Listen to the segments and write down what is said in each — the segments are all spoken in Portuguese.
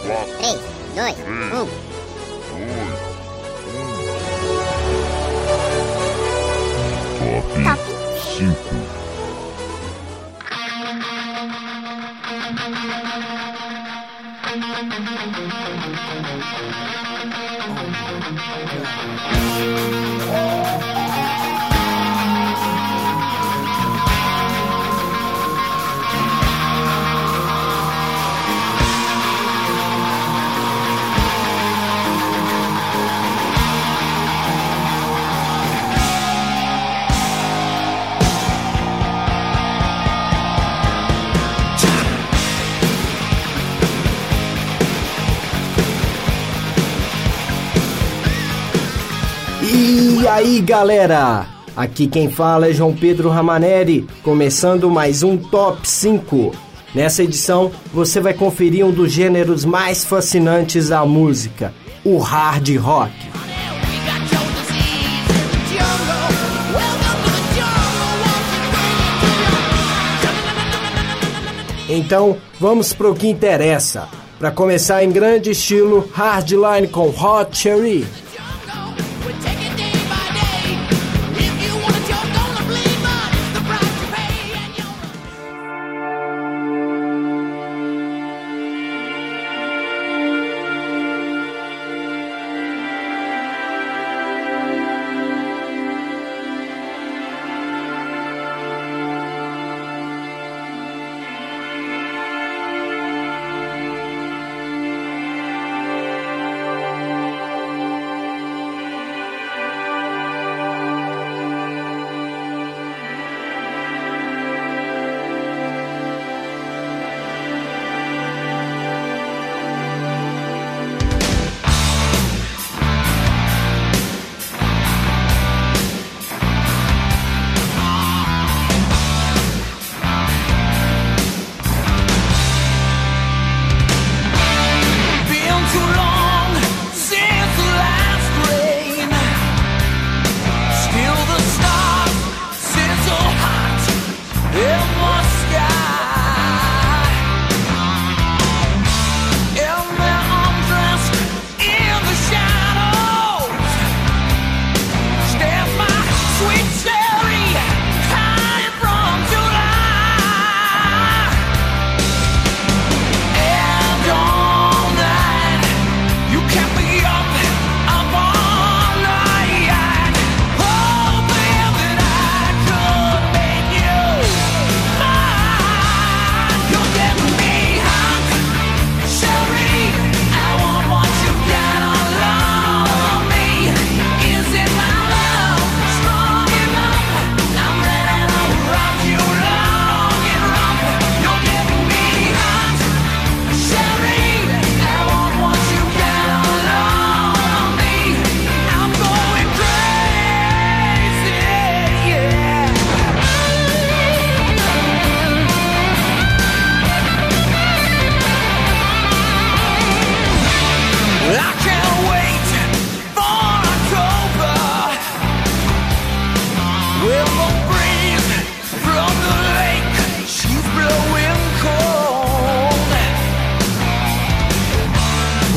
4, 3, 2, 1. Top 5. E aí galera, aqui quem fala é João Pedro Ramaneri, começando mais um Top 5. Nessa edição você vai conferir um dos gêneros mais fascinantes da música, o hard rock. Então vamos pro que interessa. Para começar em grande estilo, Hardline com Hot Cherry.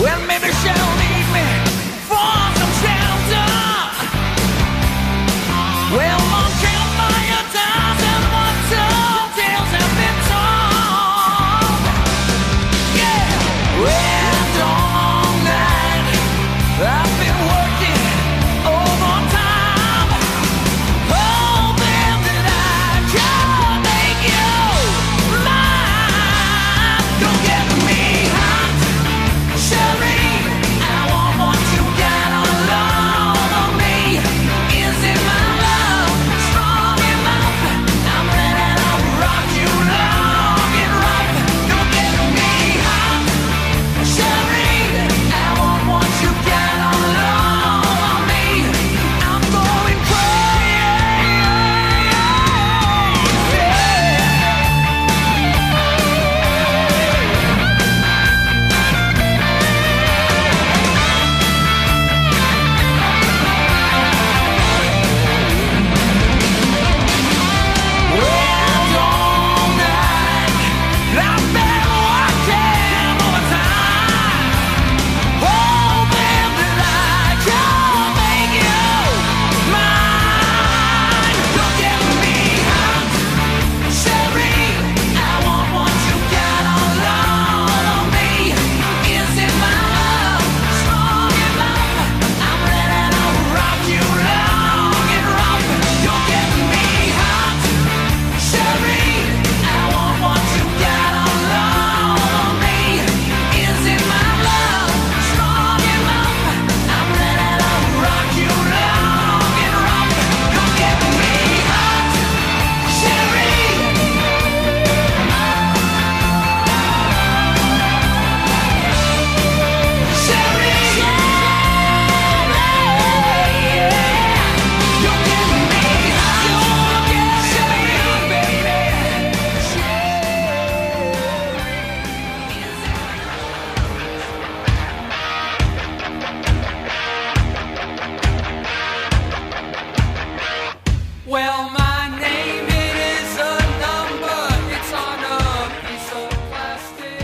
Well,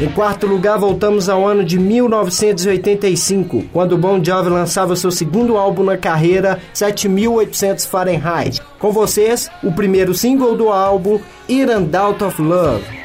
Em quarto lugar, voltamos ao ano de 1985, quando Bon Jovi lançava seu segundo álbum na carreira, 7800 Fahrenheit. Com vocês, o primeiro single do álbum, In and Out of Love.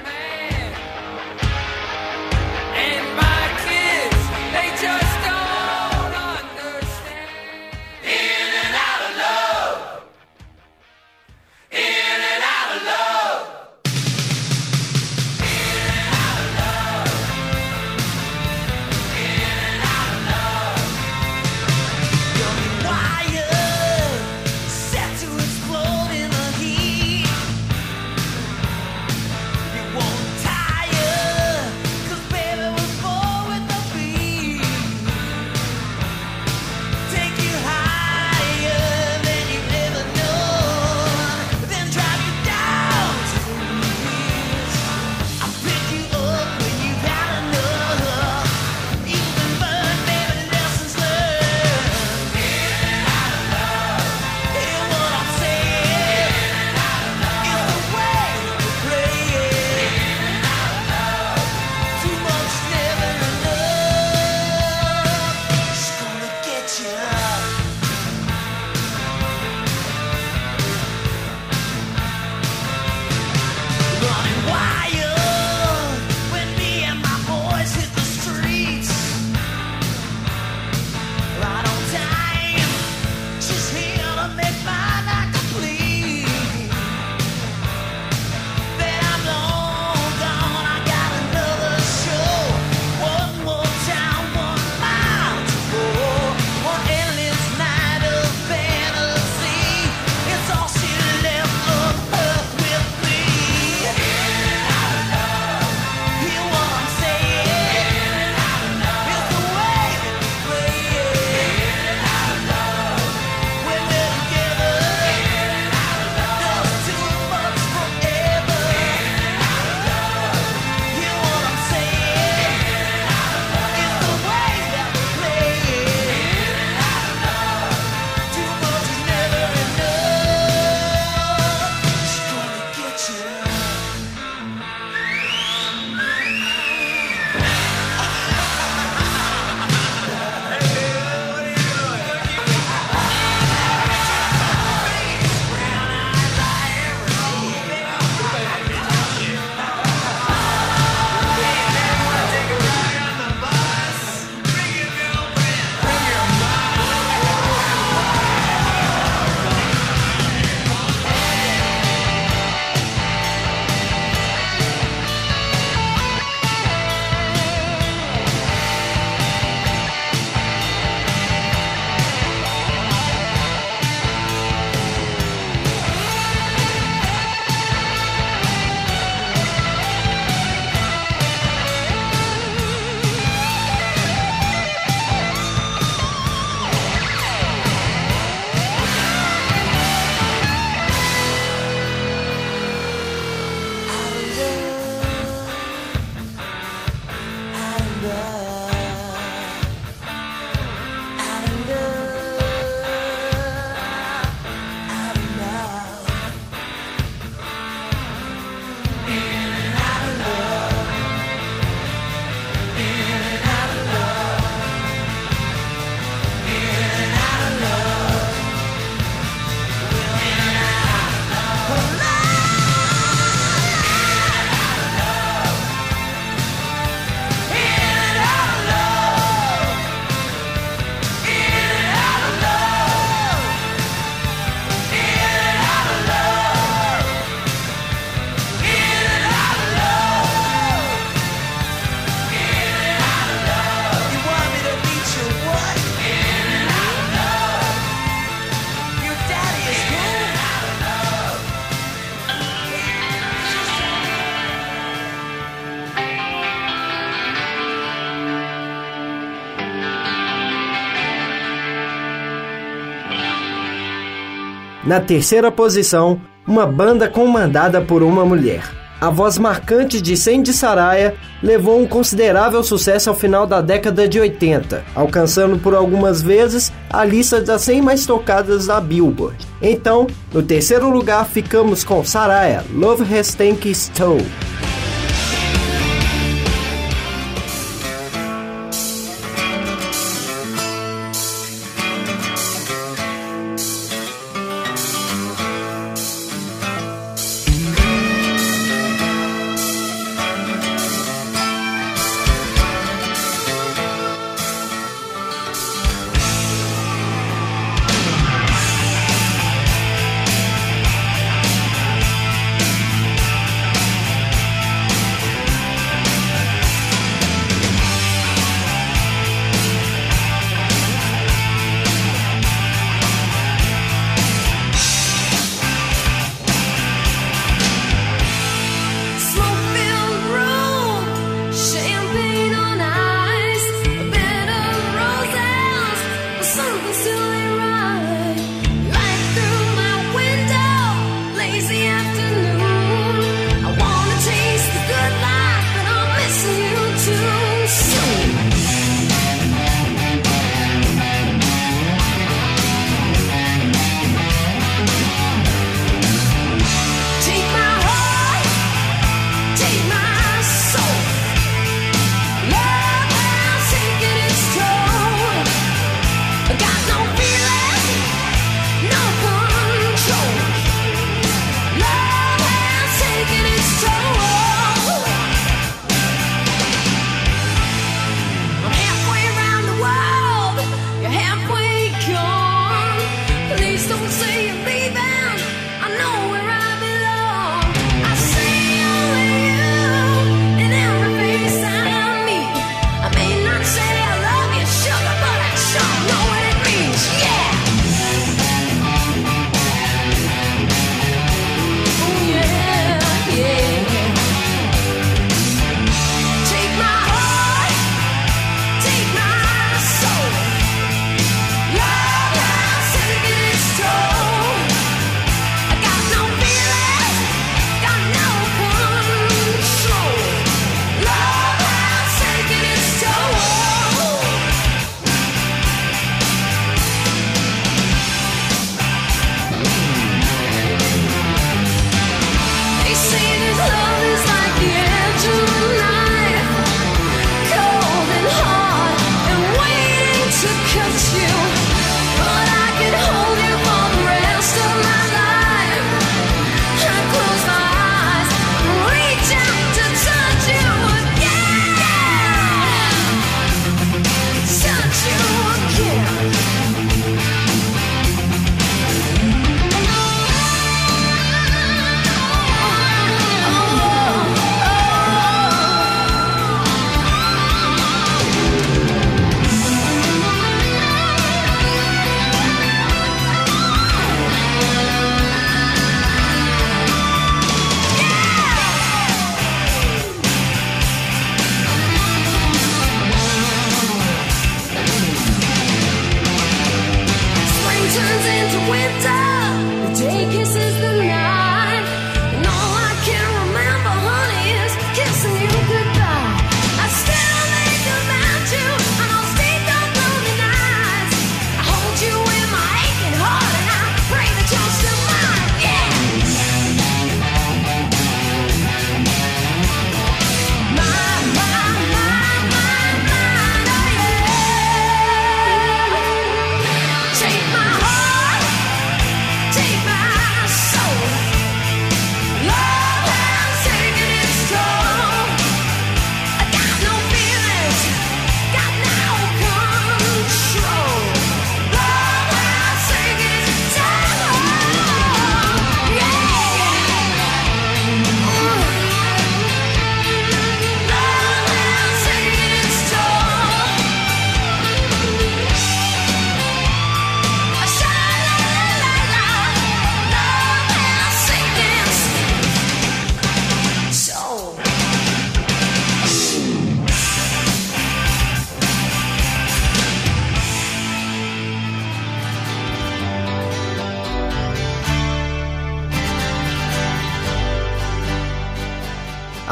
Na terceira posição, uma banda comandada por uma mulher. A voz marcante de Sandy Saraya levou um considerável sucesso ao final da década de 80, alcançando por algumas vezes a lista das 100 mais tocadas da Billboard. Então, no terceiro lugar ficamos com Saraya, Love Has Tank Stone.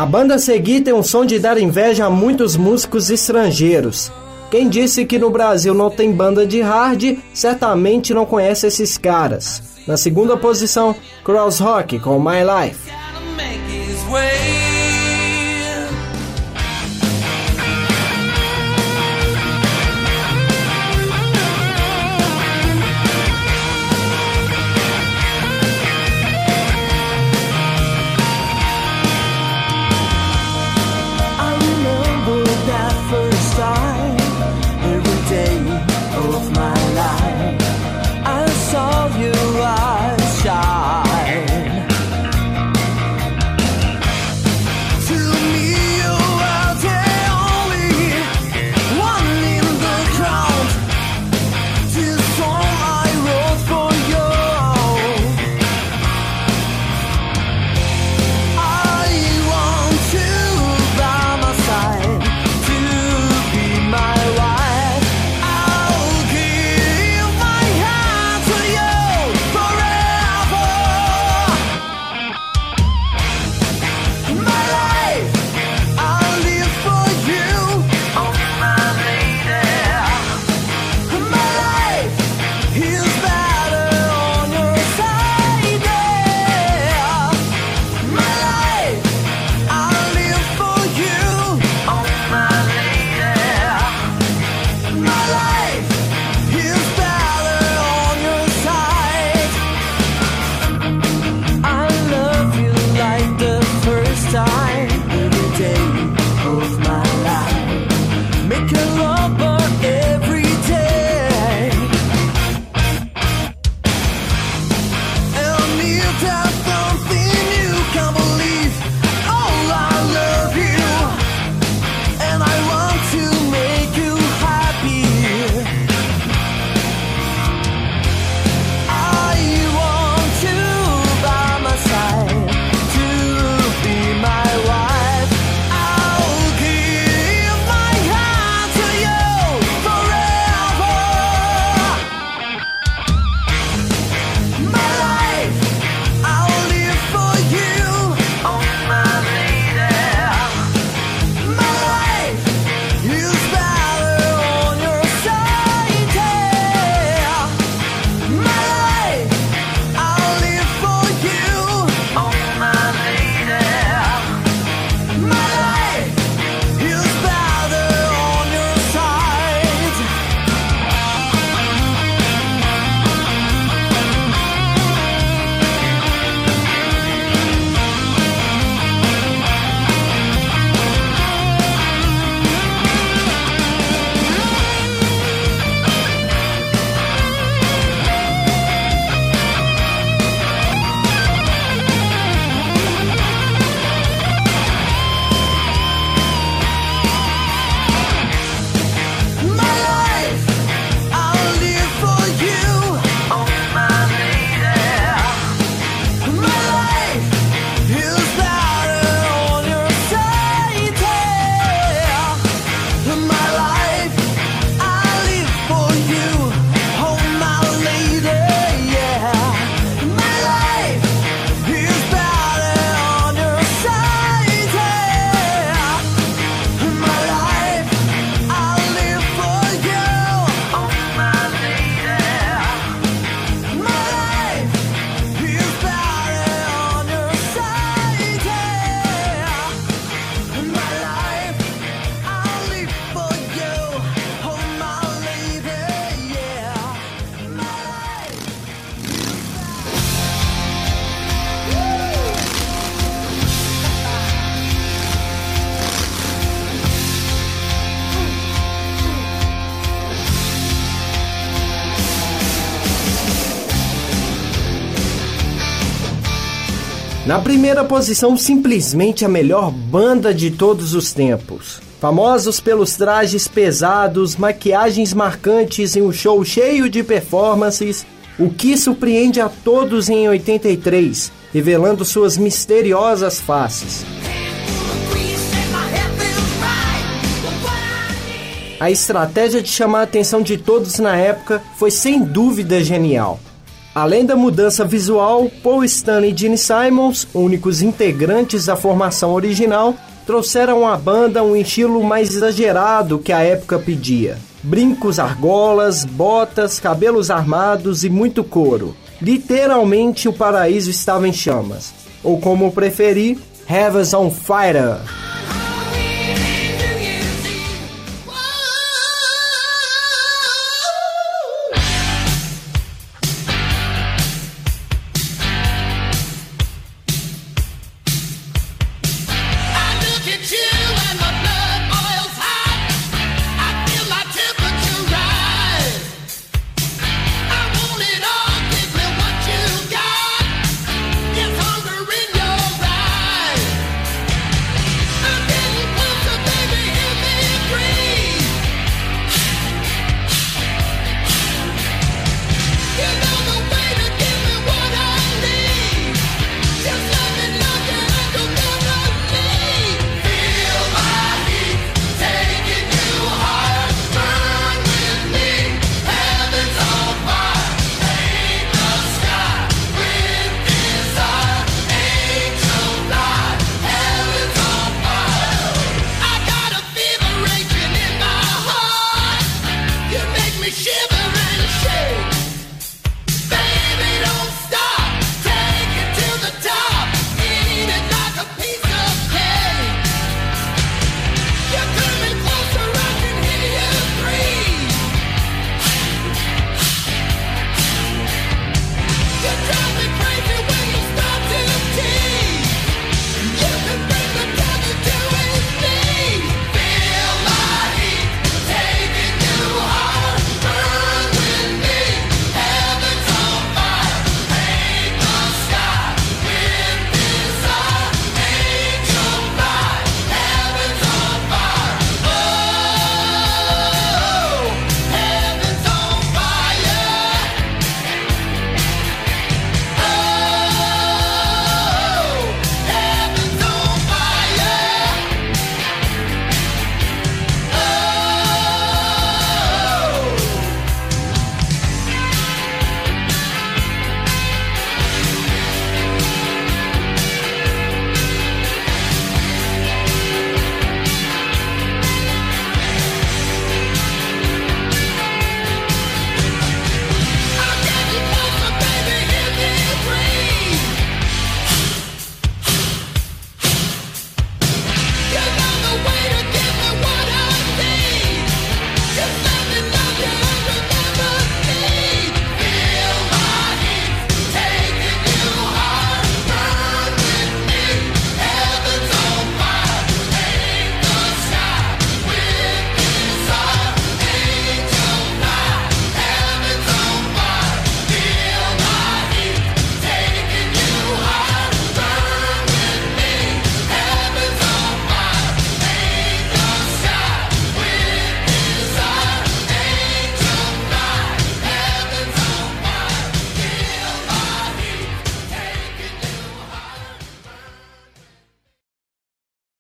A banda a seguir tem um som de dar inveja a muitos músicos estrangeiros. Quem disse que no Brasil não tem banda de hard, certamente não conhece esses caras. Na segunda posição, Cross Rock com My Life. Na primeira posição, simplesmente a melhor banda de todos os tempos. Famosos pelos trajes pesados, maquiagens marcantes e um show cheio de performances, o que surpreende a todos em 83, revelando suas misteriosas faces. A estratégia de chamar a atenção de todos na época foi sem dúvida genial. Além da mudança visual, Paul Stanley e Gene Simons, únicos integrantes da formação original, trouxeram à banda um estilo mais exagerado que a época pedia. Brincos argolas, botas, cabelos armados e muito couro. Literalmente o paraíso estava em chamas. Ou como preferir, Heaven's on Fire.